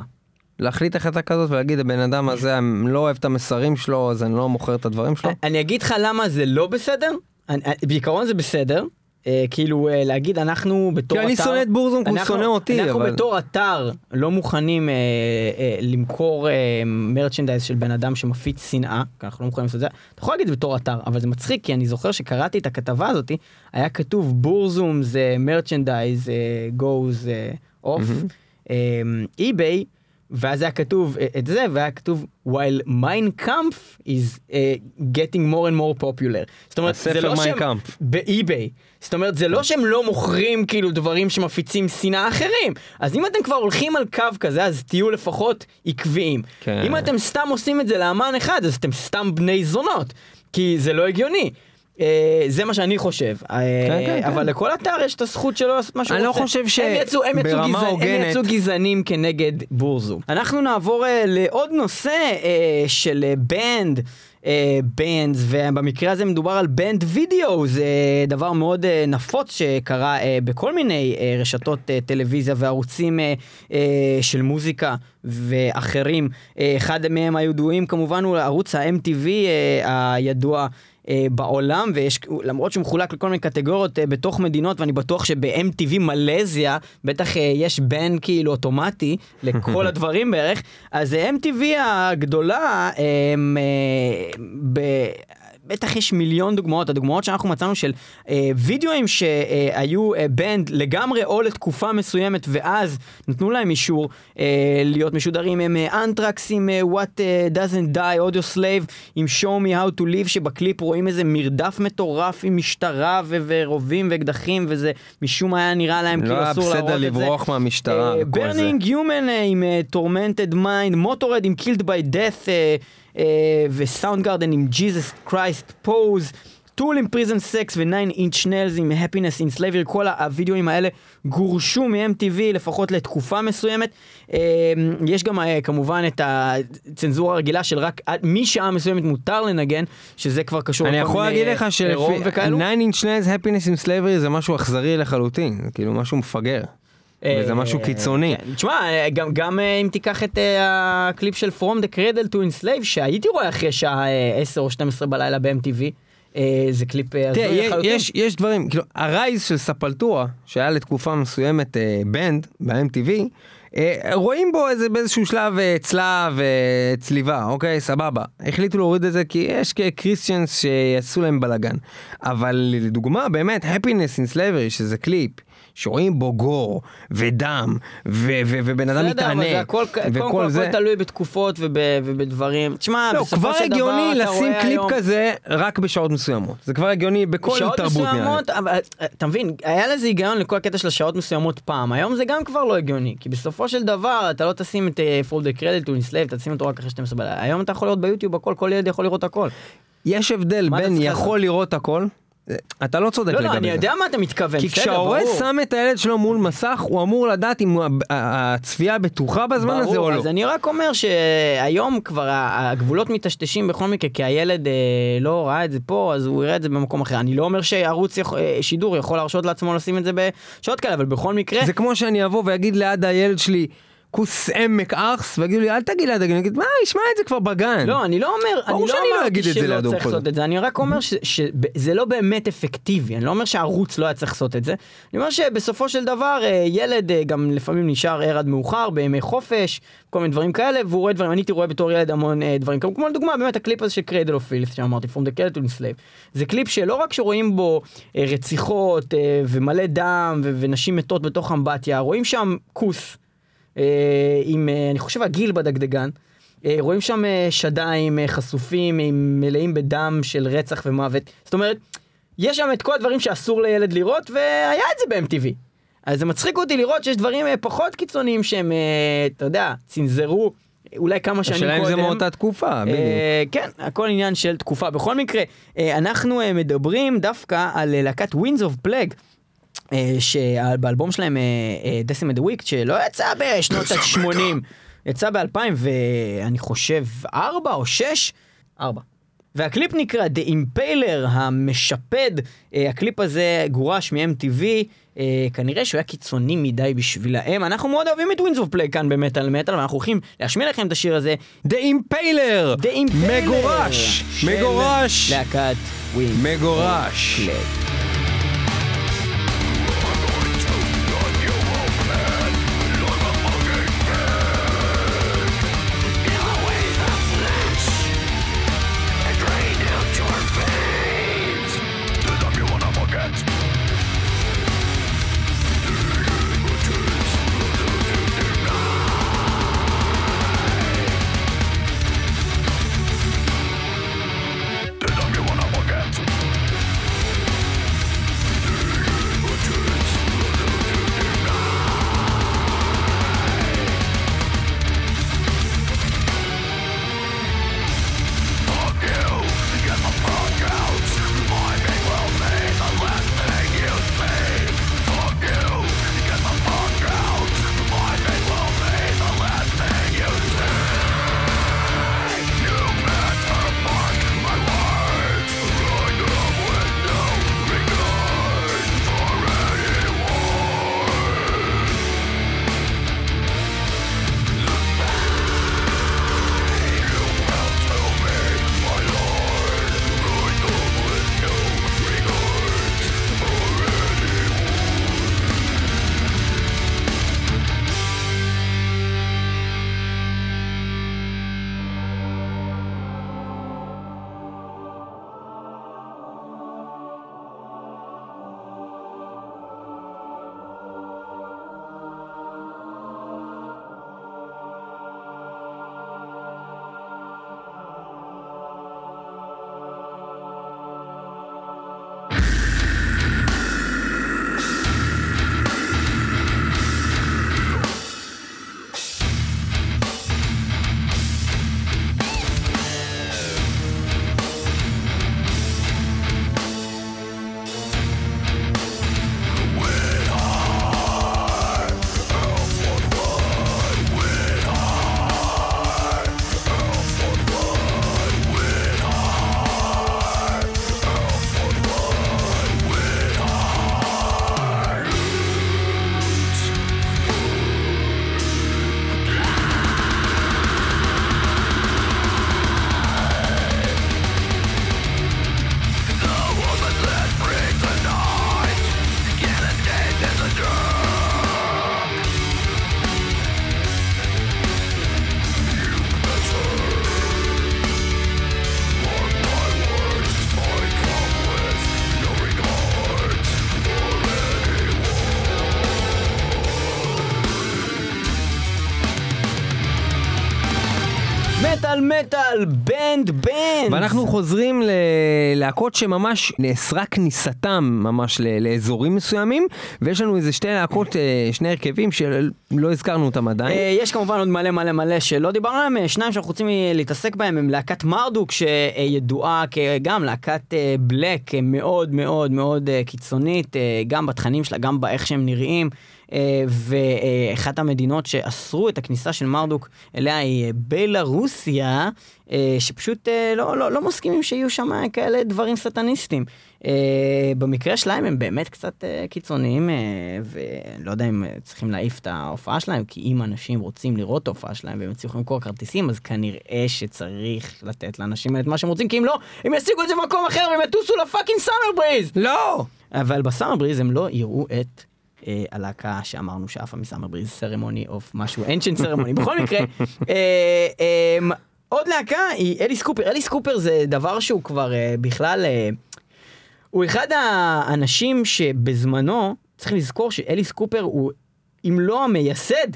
להחליט החלטה כזאת ולהגיד הבן אדם הזה אני לא אוהב את המסרים שלו אז אני לא מוכר את הדברים שלו? אני אגיד לך למה זה לא בסדר. אני- בעיקרון זה בסדר. אה, כאילו אה, להגיד אנחנו בתור כי אתר, אני שונא את בורזון כי הוא שונא אותי, אנחנו אבל- בתור אתר לא מוכנים אה, אה, למכור אה, מרצ'נדייז של בן אדם שמפיץ שנאה, כי אנחנו לא מוכנים לעשות את זה, אתה יכול להגיד בתור אתר, אבל זה מצחיק כי אני זוכר שקראתי את הכתבה הזאתי, היה כתוב בורזום זה מרצ'נדייז goes אה, off, אי-ביי. ואז היה כתוב אה, את זה, והיה כתוב while Kampf is uh, getting more and more popular. זאת אומרת, זה לא שהם. באי-ביי. זאת אומרת, זה לא שהם לא מוכרים כאילו דברים שמפיצים שנאה אחרים. אז אם אתם כבר הולכים על קו כזה, אז תהיו לפחות עקביים. כן. אם אתם סתם עושים את זה לאמן אחד, אז אתם סתם בני זונות. כי זה לא הגיוני. אה, זה מה שאני חושב. אה, כן, כן, כן. אבל לכל אתר יש את הזכות שלו לעשות מה שהוא אני רוצה. לא חושב ש- הם יצאו, גזענים כנגד Burzum. אנחנו נעבור אה, לעוד נושא של banned. bans, ובמקרה הזה מדובר על banned video, זה דבר מאוד נפוץ שקרה בכל מיני רשתות טלוויזיה וערוצים של מוזיקה ואחרים. אחד מהם הידועים כמובן הוא ערוץ ה-MTV הידוע. אה, בעולם, ויש, למרות שהוא מחולק לכל מיני קטגוריות אה, בתוך מדינות, ואני בטוח שב-MTV מלזיה, בטח אה, יש בן כאילו אוטומטי לכל הדברים בערך, אז MTV הגדולה, אה, ב... בטח יש מיליון דוגמאות, הדוגמאות שאנחנו מצאנו של אה, וידאוים שהיו אה, בנד לגמרי או לתקופה מסוימת ואז נתנו להם אישור אה, להיות משודרים הם אה, אנטרקס עם אה, What אה, doesn't die, Audioslave עם show me how to live שבקליפ רואים איזה מרדף מטורף עם משטרה ו- ורובים ואקדחים וזה משום מה היה נראה להם כאילו לא היה אסור להראות את בסדר זה. לברוח מהמשטרה וכל זה. Burning Human עם Tormented Mind, Motörhead עם Killed by Death ו Soundgarden עם Jesus Christ Pose. Tool עם Prison Sex ו-9 Inch Nails עם Happiness in Slavery, כל הווידאוים האלה גורשו מ-MTV לפחות לתקופה מסוימת. אה, יש גם אה, כמובן את הצנזורה הרגילה של רק משעה מסוימת מותר לנגן, שזה כבר קשור אני יכול להגיד לך וכאלו. ש-9 inch nails happiness in slavery זה משהו אכזרי לחלוטין, כאילו משהו מפגר. וזה משהו אה, קיצוני. כן. תשמע, אה, גם, גם אה, אם תיקח את אה, הקליפ של From the Cradle to Enslave, שהייתי רואה אחרי שעה אה, 10 או 12 בלילה ב-MTV, אה, זה קליפ אה, הזוי לחלוטין. יש, יש דברים, כאילו, Arise של Sepultura, שהיה לתקופה מסוימת אה, banned ב-MTV, אה, רואים בו איזה באיזשהו שלב אה, צלב, אה, צליבה, אוקיי, סבבה. החליטו להוריד את זה כי יש Christians שיעשו להם בלאגן. אבל לדוגמה, באמת, happiness in slavery, שזה קליפ. שרואים בו gore ודם ו- ו- ובן אדם מתענה זה הכל, קודם כל, וכל זה. הכל תלוי בתקופות וב, ובדברים. תשמע, לא, בסופו כבר של דבר, הגיוני אתה לשים רואה קליפ היום... כזה רק בשעות מסוימות. זה כבר הגיוני בכל תרבות נראה לי. מסוימות, אבל אה, אתה מבין, היה לזה היגיון לכל הקטע של השעות מסוימות פעם, היום זה גם כבר לא הגיוני, כי בסופו של דבר אתה לא תשים את פול דה קרדיט ונסלייב, תשים אותו רק אחרי 12 בלילה, היום אתה יכול לראות ביוטיוב הכל, כל ילד יכול לראות הכל. יש הבדל בין יכול לראות הכל, אתה לא צודק לא, לגבי לא, זה. אני יודע מה אתה מתכוון, כי כשההורה ברור. שם את הילד שלו מול מסך, הוא אמור לדעת אם הצפייה בטוחה בזמן הזה או ברור, לא. אז אני רק אומר שהיום כבר הגבולות מטשטשים בכל מקרה, כי הילד אה, לא ראה את זה פה, אז הוא יראה את זה במקום אחר. אני לא אומר שערוץ יכול- אה, שידור יכול להרשות לעצמו לשים את זה בשעות כאלה, אבל בכל מקרה... זה כמו שאני אבוא ואגיד ליד הילד שלי, כוס עמק ארס, ויגידו לי, אל תגיד ליד הגן, אני אגיד, מה, ישמע את זה כבר בגן. לא, אני לא אומר, אני לא לא אמרתי זה שלא צריך לעשות. את זה, אני רק אומר שזה לא באמת אפקטיבי, אני לא אומר שהערוץ לא היה צריך לעשות את זה, אני אומר שבסופו של דבר אה, ילד אה, גם לפעמים נשאר ער עד מאוחר בימי חופש, כל מיני דברים כאלה, והוא רואה דברים, אני הייתי רואה בתור ילד המון אה, דברים, כמו לדוגמה באמת הקליפ הזה של Cradle of Filth שאמרתי, From the to Enslave, זה קליפ שלא רק שרואים בו רציחות ומלא דם ונשים מתות בתוך אמבטיה, רואים שם כוס. אה, עם, אה, אני חושב, עגיל בדגדגן. אה, רואים שם שדיים חשופים, עם מלאים בדם של רצח ומוות. זאת אומרת, יש שם את כל הדברים שאסור לילד לראות, והיה את זה ב-MTV. אז זה מצחיק אותי לראות שיש דברים פחות קיצוניים שהם, אתה יודע, צנזרו אולי כמה שנים קודם. השאלה אם זה מאותה תקופה, בדיוק. אה, כן, הכל עניין של תקופה. בכל מקרה, אה, אנחנו אה, מדברים דווקא על להקת Winds of Plague. אה, שבאלבום שלהם דסימד דה וויק שלא יצא בשנות ה-80 יצא ב-2000 ואני חושב 4 או 6 4 והקליפ נקרא The Impaler המשפד. אה, הקליפ הזה גורש מ-MTV אה, כנראה שהוא היה קיצוני מדי בשבילהם. אנחנו מאוד אוהבים את Winds of Plague כאן במטאל מטאל ואנחנו הולכים להשמיע לכם את השיר הזה. The Impaler! The Impaler! מגורש! מגורש! להקת ווינס מגורש! The בנד. ואנחנו חוזרים ללהקות שממש נאסרה כניסתם ממש לאזורים מסוימים, ויש לנו איזה שתי להקות, אה, שני הרכבים שלא הזכרנו אותם עדיין. אה, יש כמובן עוד מלא מלא מלא שלא דיברנו עליהם, אה, שניים שאנחנו רוצים להתעסק בהם הם להקת מרדוק שידועה כגם להקת בלק מאוד מאוד מאוד קיצונית, גם בתכנים שלה, גם באיך שהם נראים. אה, ואחת המדינות שאסרו את הכניסה של מרדוק אליה היא אה, בלרוסיה, אה, שפשוט לא, לא, לא מסכימים שיהיו שם כאלה דברים סטניסטיים. אה, במקרה שלהם הם באמת קצת קיצוניים, אה, ואני לא יודע אם צריכים להעיף את ההופעה שלהם, כי אם אנשים רוצים לראות את ההופעה שלהם והם יצליחו למכור כרטיסים, אז כנראה שצריך לתת לאנשים האלה את מה שהם רוצים, כי אם לא, הם ישיגו את זה במקום אחר והם יטוסו לפאקינג סאמר בריז! לא! אבל בסאמר בריז הם לא יראו את אה, הלהקה שאמרנו שעפה מ Summer Breeze, Ceremony of משהו, Ancient Ceremony. בכל מקרה, אה, אה, עוד להקה היא אליס קופר. אליס קופר זה דבר שהוא כבר אה, בכלל, אה, הוא אחד האנשים שבזמנו, צריך לזכור שאליס קופר הוא, אם לא המייסד,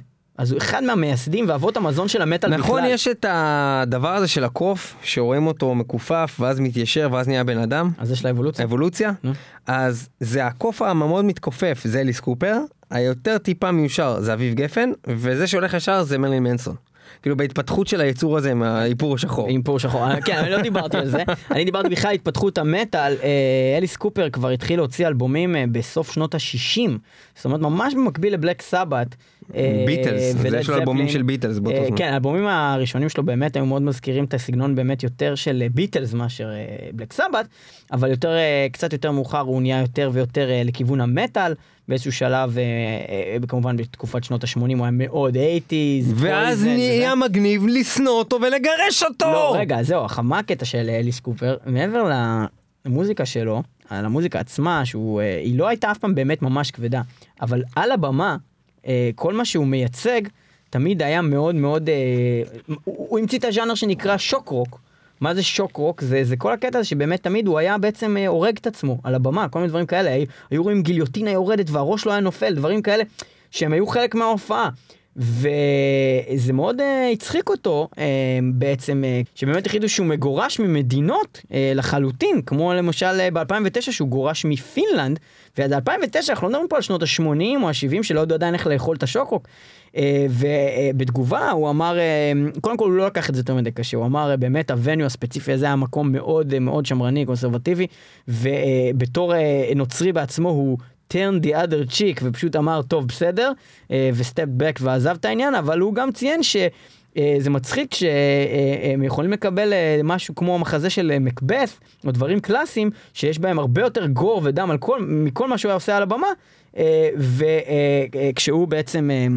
אז הוא אחד מהמייסדים ואבות המזון של המטאל בכלל. נכון, יש את הדבר הזה של הקוף, שרואים אותו מכופף, ואז מתיישר, ואז נהיה בן אדם. אז יש לה אבולוציה. אבולוציה. אז זה הקוף המאוד מתכופף, זה אליס קופר, היותר טיפה מיושר זה אביב גפן, וזה שהולך ישר זה מרלין מנסון. כאילו בהתפתחות של היצור הזה עם האיפור השחור. עם פור שחור, כן, אני לא דיברתי על זה, אני דיברתי בכלל על התפתחות המטאל, אה, אליס קופר כבר התחיל להוציא אלבומים אה, בסוף שנות ה-60, זאת אומרת ממש במקביל לבלק סבת. אה, ביטלס, זה יש לו אלבומים. של ביטלס באותו אה, זמן. כן, האלבומים הראשונים שלו באמת היו מאוד מזכירים את הסגנון באמת יותר של אה, ביטלס מאשר בלק סבת, אבל יותר, קצת יותר מאוחר הוא נהיה יותר ויותר לכיוון המטאל, באיזשהו שלב, כמובן בתקופת שנות ה-80 הוא היה מאוד 80's. ואז. נהיה מגניב לשנוא אותו ולגרש אותו! לא, רגע, זהו, מה הקטע של אליס קופר? מעבר למוזיקה שלו, על המוזיקה עצמה, שהוא, אה, היא לא הייתה אף פעם באמת ממש כבדה, אבל על הבמה, כל מה שהוא מייצג, תמיד היה מאוד מאוד, אה, הוא, הוא המציא את הז'אנר שנקרא שוק רוק. מה זה שוק רוק? זה, זה כל הקטע הזה שבאמת תמיד הוא היה בעצם אה, הורג את עצמו על הבמה, כל מיני דברים כאלה. היו, היו רואים גיליוטינה יורדת והראש לא היה נופל, דברים כאלה שהם היו חלק מההופעה. וזה מאוד uh, הצחיק אותו uh, בעצם, uh, שבאמת החליטו שהוא מגורש ממדינות uh, לחלוטין, כמו למשל uh, ב-2009 שהוא גורש מפינלנד, ועד 2009 אנחנו לא מדברים פה על שנות ה-80 או ה-70 שלא ידעו עדיין איך לאכול את השוקרוק. Uh, ובתגובה הוא אמר, uh, קודם כל הוא לא לקח את זה יותר מדי קשה, הוא אמר uh, באמת הווניו הספציפי הזה היה מקום מאוד uh, מאוד שמרני, קונסרבטיבי, ובתור uh, נוצרי בעצמו הוא turn the other cheek ופשוט אמר טוב בסדר וסטפ בק ועזב את העניין אבל הוא גם ציין ש... אה, זה מצחיק שהם יכולים לקבל אה, משהו כמו המחזה של מקבת או דברים קלאסיים שיש בהם הרבה יותר גור ודם על כל, מכל מה שהוא היה עושה על הבמה וכשהוא בעצם אה,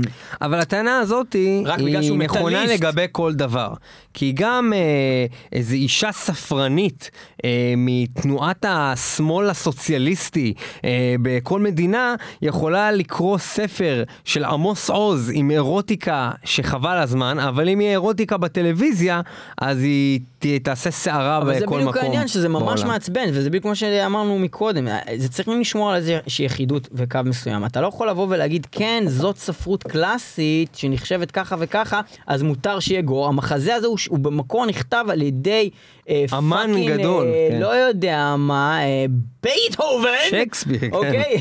אבל הטענה הזאת היא רק בגלל שהוא נכונה מטאליסט. לגבי כל דבר. כי גם אה, איזו אישה ספרנית אה, מתנועת השמאל הסוציאליסטי אה, בכל מדינה יכולה לקרוא ספר של עמוס עוז עם אירוטיקה שחבל הזמן, אבל אם יהיה אירוטיקה בטלוויזיה, אז היא תעשה סערה אבל זה בכל בדיוק מקום העניין שזה ממש בעולם. מעצבן וזה בדיוק כמו שאמרנו מקודם זה צריך לשמור על איזושהי יחידות וקו מסוים אתה לא יכול לבוא ולהגיד כן זאת ספרות קלאסית שנחשבת ככה וככה אז מותר שיהיה gore המחזה הזה הוא, הוא במקור נכתב על ידי אה, אמן fucking, גדול, אה, כן. לא יודע מה אה, בייטהובן שייקספיר, כן. אוקיי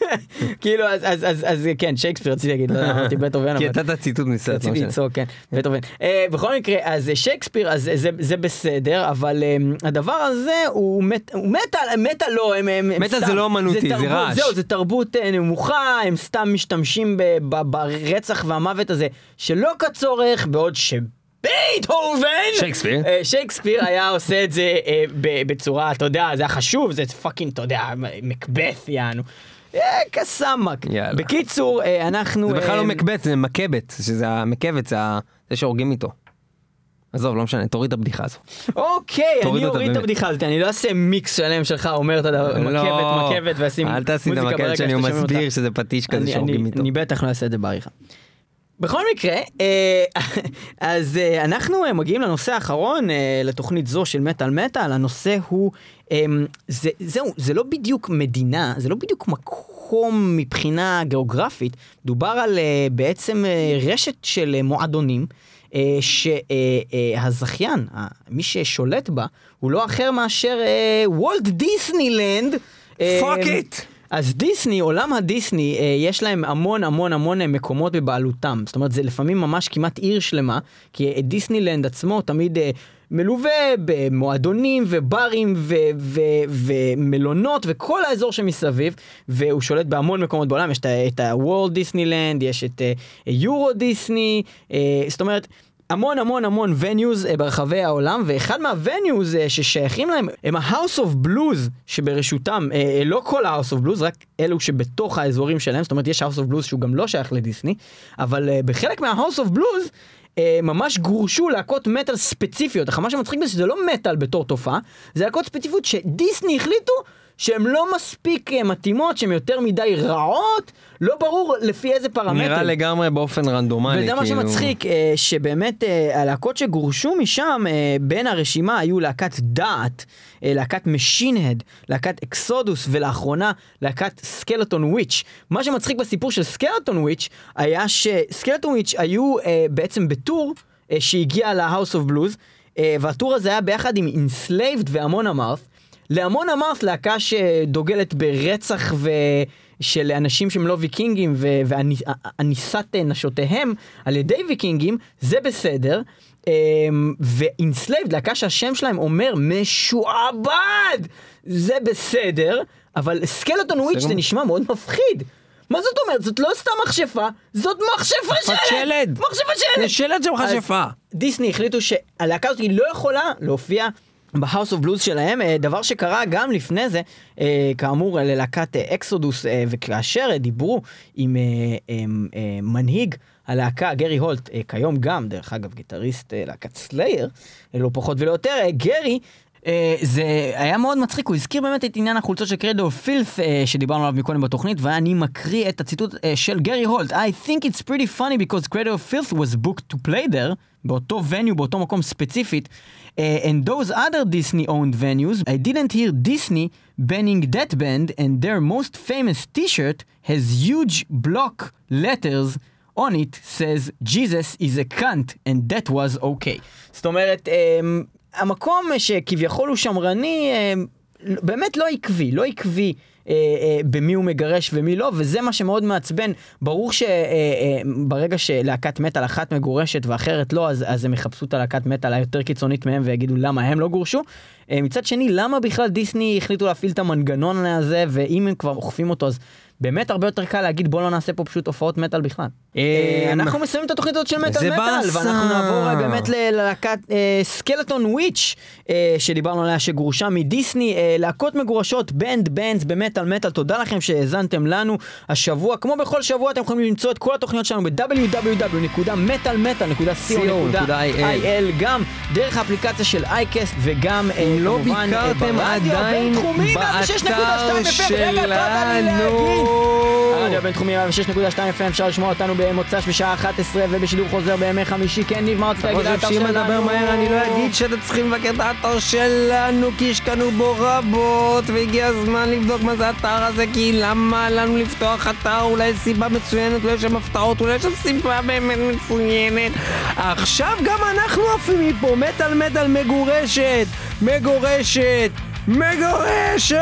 כאילו אז, אז, אז, אז כן שייקספיר רציתי להגיד לא אמרתי בייטהובן כי אבל- נתת ציטוט מסרט. רציתי. לצעוק, כן, בטהובן. אה, בכל מקרה, אז שייקספיר, אז זה- זה בסדר, אבל אה, הדבר הזה הוא מת, הוא מטאל, מטאל לא, הם, הם, מטאל זה לא אומנותי, זה תרבות- רעש. זהו, זה תרבות אה, נמוכה, הם סתם משתמשים ב- ב- ברצח והמוות הזה, שלא כצורך, בעוד ש... בייטהובן! שייקספיר. אה, שייקספיר היה עושה את זה אה, בצורה, אתה יודע, זה היה חשוב, זה fucking, אתה יודע, מקבת יענו. אה, כוסאמק. בקיצור, אה, אנחנו... זה בכלל אה, לא מקבט, זה מקבת, שזה המקבת, זה שהורגים איתו. עזוב, לא משנה, תוריד את הבדיחה הזו. אוקיי, אני אוריד את. הבדיחה הזאת, אני לא אעשה מיקס שלם שלך אומר את הדבר, לא, מקבת, מקבת, ואשים אל תעשי את ברקע שאני מסביר. שזה פטיש כזה שהורגים איתו. אני בטח לא אעשה את זה בעריכה. בכל מקרה, אה, אז אה, אנחנו אה, מגיעים לנושא האחרון לתוכנית זו של מטאל מטאל, הנושא הוא, אה, זה, זהו, זה לא בדיוק מדינה, זה לא בדיוק מקום מבחינה גיאוגרפית, דובר על בעצם רשת של מועדונים. שהזכיין, מי ששולט בה, הוא לא אחר מאשר אה, וולט דיסנילנד. אה, Fuck it! אז דיסני, עולם הדיסני, אה, יש להם המון המון המון אה, מקומות בבעלותם. זאת אומרת, זה לפעמים ממש כמעט עיר שלמה, כי אה, דיסנילנד עצמו תמיד אה, מלווה במועדונים וברים ו- ו- ומלונות וכל האזור שמסביב, והוא שולט בהמון מקומות בעולם, יש את ה-World יש את אה, יורו דיסני, אה, זאת אומרת... המון המון המון וניוז ברחבי העולם, ואחד מהווניוז אה, ששייכים להם הם ה-House of Blues שברשותם, אה, אה, לא כל ה-House of Blues, רק אלו שבתוך האזורים שלהם, זאת אומרת יש House of Blues שהוא גם לא שייך לדיסני, אבל אה, בחלק מה-House of Blues אה, ממש גורשו להקות מטאל ספציפיות. מה שמצחיק בזה שזה לא מטאל בתור תופעה, זה להקות ספציפיות שדיסני החליטו שהן לא מספיק אה, מתאימות, שהן יותר מדי רעות, לא ברור לפי איזה פרמטר. נראה לגמרי באופן רנדומלי, וזה מה כאילו. שמצחיק, אה, שבאמת אה, הלהקות שגורשו משם, אה, בין הרשימה היו להקת Death, להקת Machine Head, להקת Exodus, ולאחרונה להקת Skeletonwitch. מה שמצחיק בסיפור של Skeletonwitch, היה ש Skeletonwitch היו בעצם בטור שהגיע of Blues, אה, והטור הזה היה ביחד עם Enslaved והמון אמרת. להמון אמרת להקה שדוגלת ברצח ו... של אנשים שהם לא ויקינגים ואניסת נשותיהם על ידי ויקינגים, זה בסדר. אמ, ואינסלייבד, להקה שהשם שלהם אומר משועבד, זה בסדר, אבל סקלטון וויץ' זה נשמע מאוד מפחיד. מה זאת אומרת? זאת לא סתם מכשפה, זאת מכשפה שלד! שלד. מכשפה שלד! זה שלד של מכשפה. דיסני החליטו שהלהקה הזאת לא יכולה להופיע ב House of Blues שלהם, אה, דבר שקרה גם לפני זה, אה, כאמור ללהקת אה, Exodus, אה, וכאשר דיברו עם מנהיג הלהקה, גרי הולט, כיום גם, דרך אגב, גיטריסט להקת Slayer, לא פחות ולא יותר, גרי, זה היה מאוד מצחיק, הוא הזכיר באמת את עניין החולצות של Cradle of Filth שדיברנו עליו מקודם בתוכנית, ואני מקריא את הציטוט של גרי הולט. I think it's pretty funny because of Filth was booked to play there, באותו venue, באותו מקום ספציפית, and those other Disney-owned venues, I didn't hear Disney banning that band, and their most famous t-shirt has huge block letters on it says Jesus is a cunt and that was okay. זאת אומרת, um, המקום שכביכול הוא שמרני, um, באמת לא עקבי, לא עקבי. אה, אה, במי הוא מגרש ומי לא, וזה מה שמאוד מעצבן. ברור שברגע שלהקת מטאל אחת מגורשת ואחרת לא, אז, אז הם יחפשו את הלהקת מטאל היותר קיצונית מהם ויגידו למה הם לא גורשו. אה, מצד שני, למה בכלל דיסני החליטו להפעיל את המנגנון הזה, ואם הם כבר אוכפים אותו, אז באמת הרבה יותר קל להגיד בוא לא נעשה פה פשוט הופעות מטאל בכלל. אה, אנחנו מסיימים את התוכנית הזאת של מטאל מטאל. ואנחנו נעבור אה, באמת ללהקת סקלטון וויץ', שדיברנו עליה שגורשה מדיסני, אה, להקות מגורשות, בנד בנדס במטאל מטאל, תודה לכם שהאזנתם לנו השבוע, כמו בכל שבוע אתם יכולים למצוא את כל התוכניות שלנו ב-www.metalmetal.co.il, גם דרך האפליקציה של אייקסט וגם אה, לא כמובן אה, ברדיו הבינתחומי, 106.2 באתר FM. רגע, הפרעת לי להגיד. הרדיו הבינתחומי 106.2 FM, אפשר לשמוע אותנו במוצ"ש בשעה 11 ובשידור חוזר בימי חמישי. כן, ניב, מה רצית להגיד על חושב האתר שאם שלנו? אדבר מהר אני לא אגיד שאתם צריכים לבקר את האתר שלנו כי השקענו בו רבות והגיע הזמן לבדוק מה זה האתר הזה כי למה לנו לפתוח אתר אולי סיבה מצוינת אולי יש שם הפתעות אולי יש שם סיבה באמת מצוינת עכשיו גם אנחנו עפים מפה מטאל מטאל מגורשת מגורשת מגורשת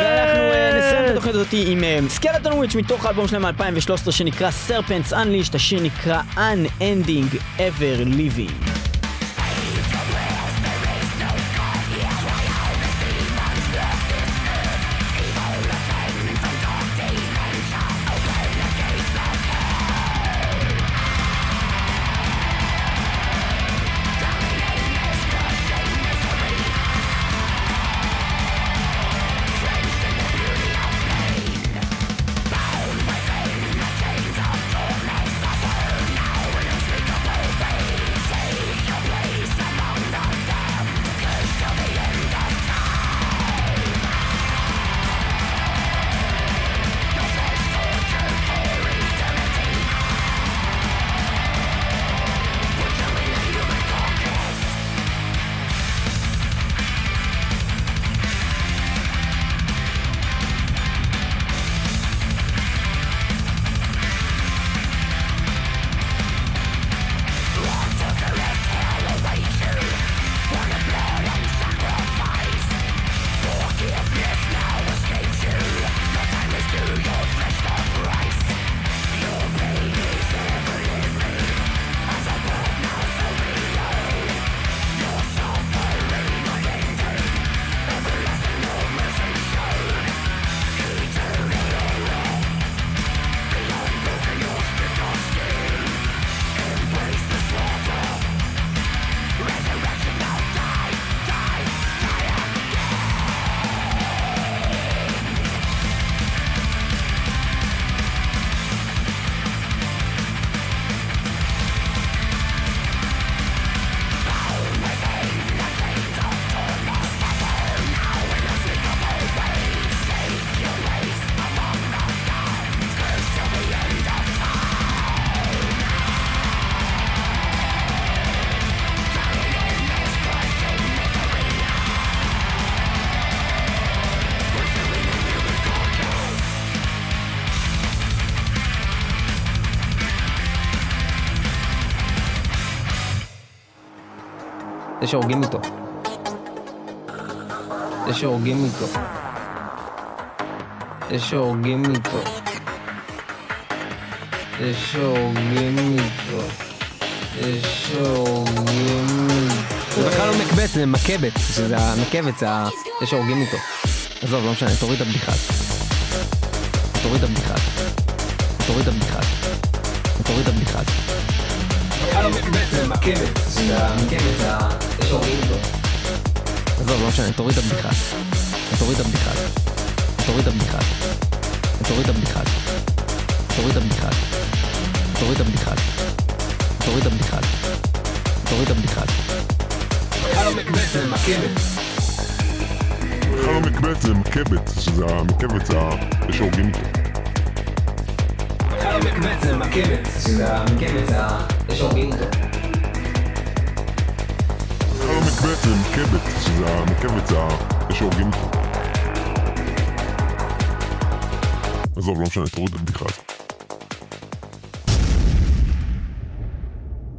ואנחנו אה, נסיים את התוכנית הזאת עם סקלטון וויץ' מתוך האלבום שלהם מ-2013 שנקרא Serpents Unleashed, השיר נקרא Unending Ever Living. שהורגים איתו. זה שהורגים איתו. זה שהורגים איתו. זה שהורגים איתו. זה שהורגים איתו. זה בכלל לא מקבץ, זה מקבת. שזה המקבת, זה ה... זה שהורגים איתו. עזוב, לא משנה, תוריד את הבדיחה. תוריד את הבדיחה. תוריד את הבדיחה. תוריד את הבדיחה. בכלל לא מקבץ, זה מקבת. שזה המקבת, זה ה... זה שהורגים איתו. עזוב, לא משנה, תוריד את הבדיחה. תוריד את הבדיחה. תוריד את הבדיחה. תוריד את הבדיחה. תוריד את הבדיחה. תוריד את הבדיחה. תוריד את הבדיחה. תוריד את הבדיחה. בכלל מקבץ, זה מקבת. בכלל לא מקבץ, זה מקבת, שזה המקבת, זה ה... זה שהורגים לא מקבץ, זה מקבת. שזה המקבת, זה ה... שהורגים איתו. זה מקבת, שזה המקבת, זה ה... זה שהורגים איתו. עזוב, לא משנה, תוריד את הבדיחה הזאת.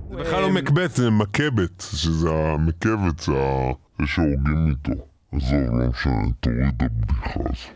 זה בכלל לא מקבץ, זה מקבת, שזה המקבת, זה ה... זה שהורגים איתו. עזוב, לא משנה, תוריד את הבדיחה הזאת.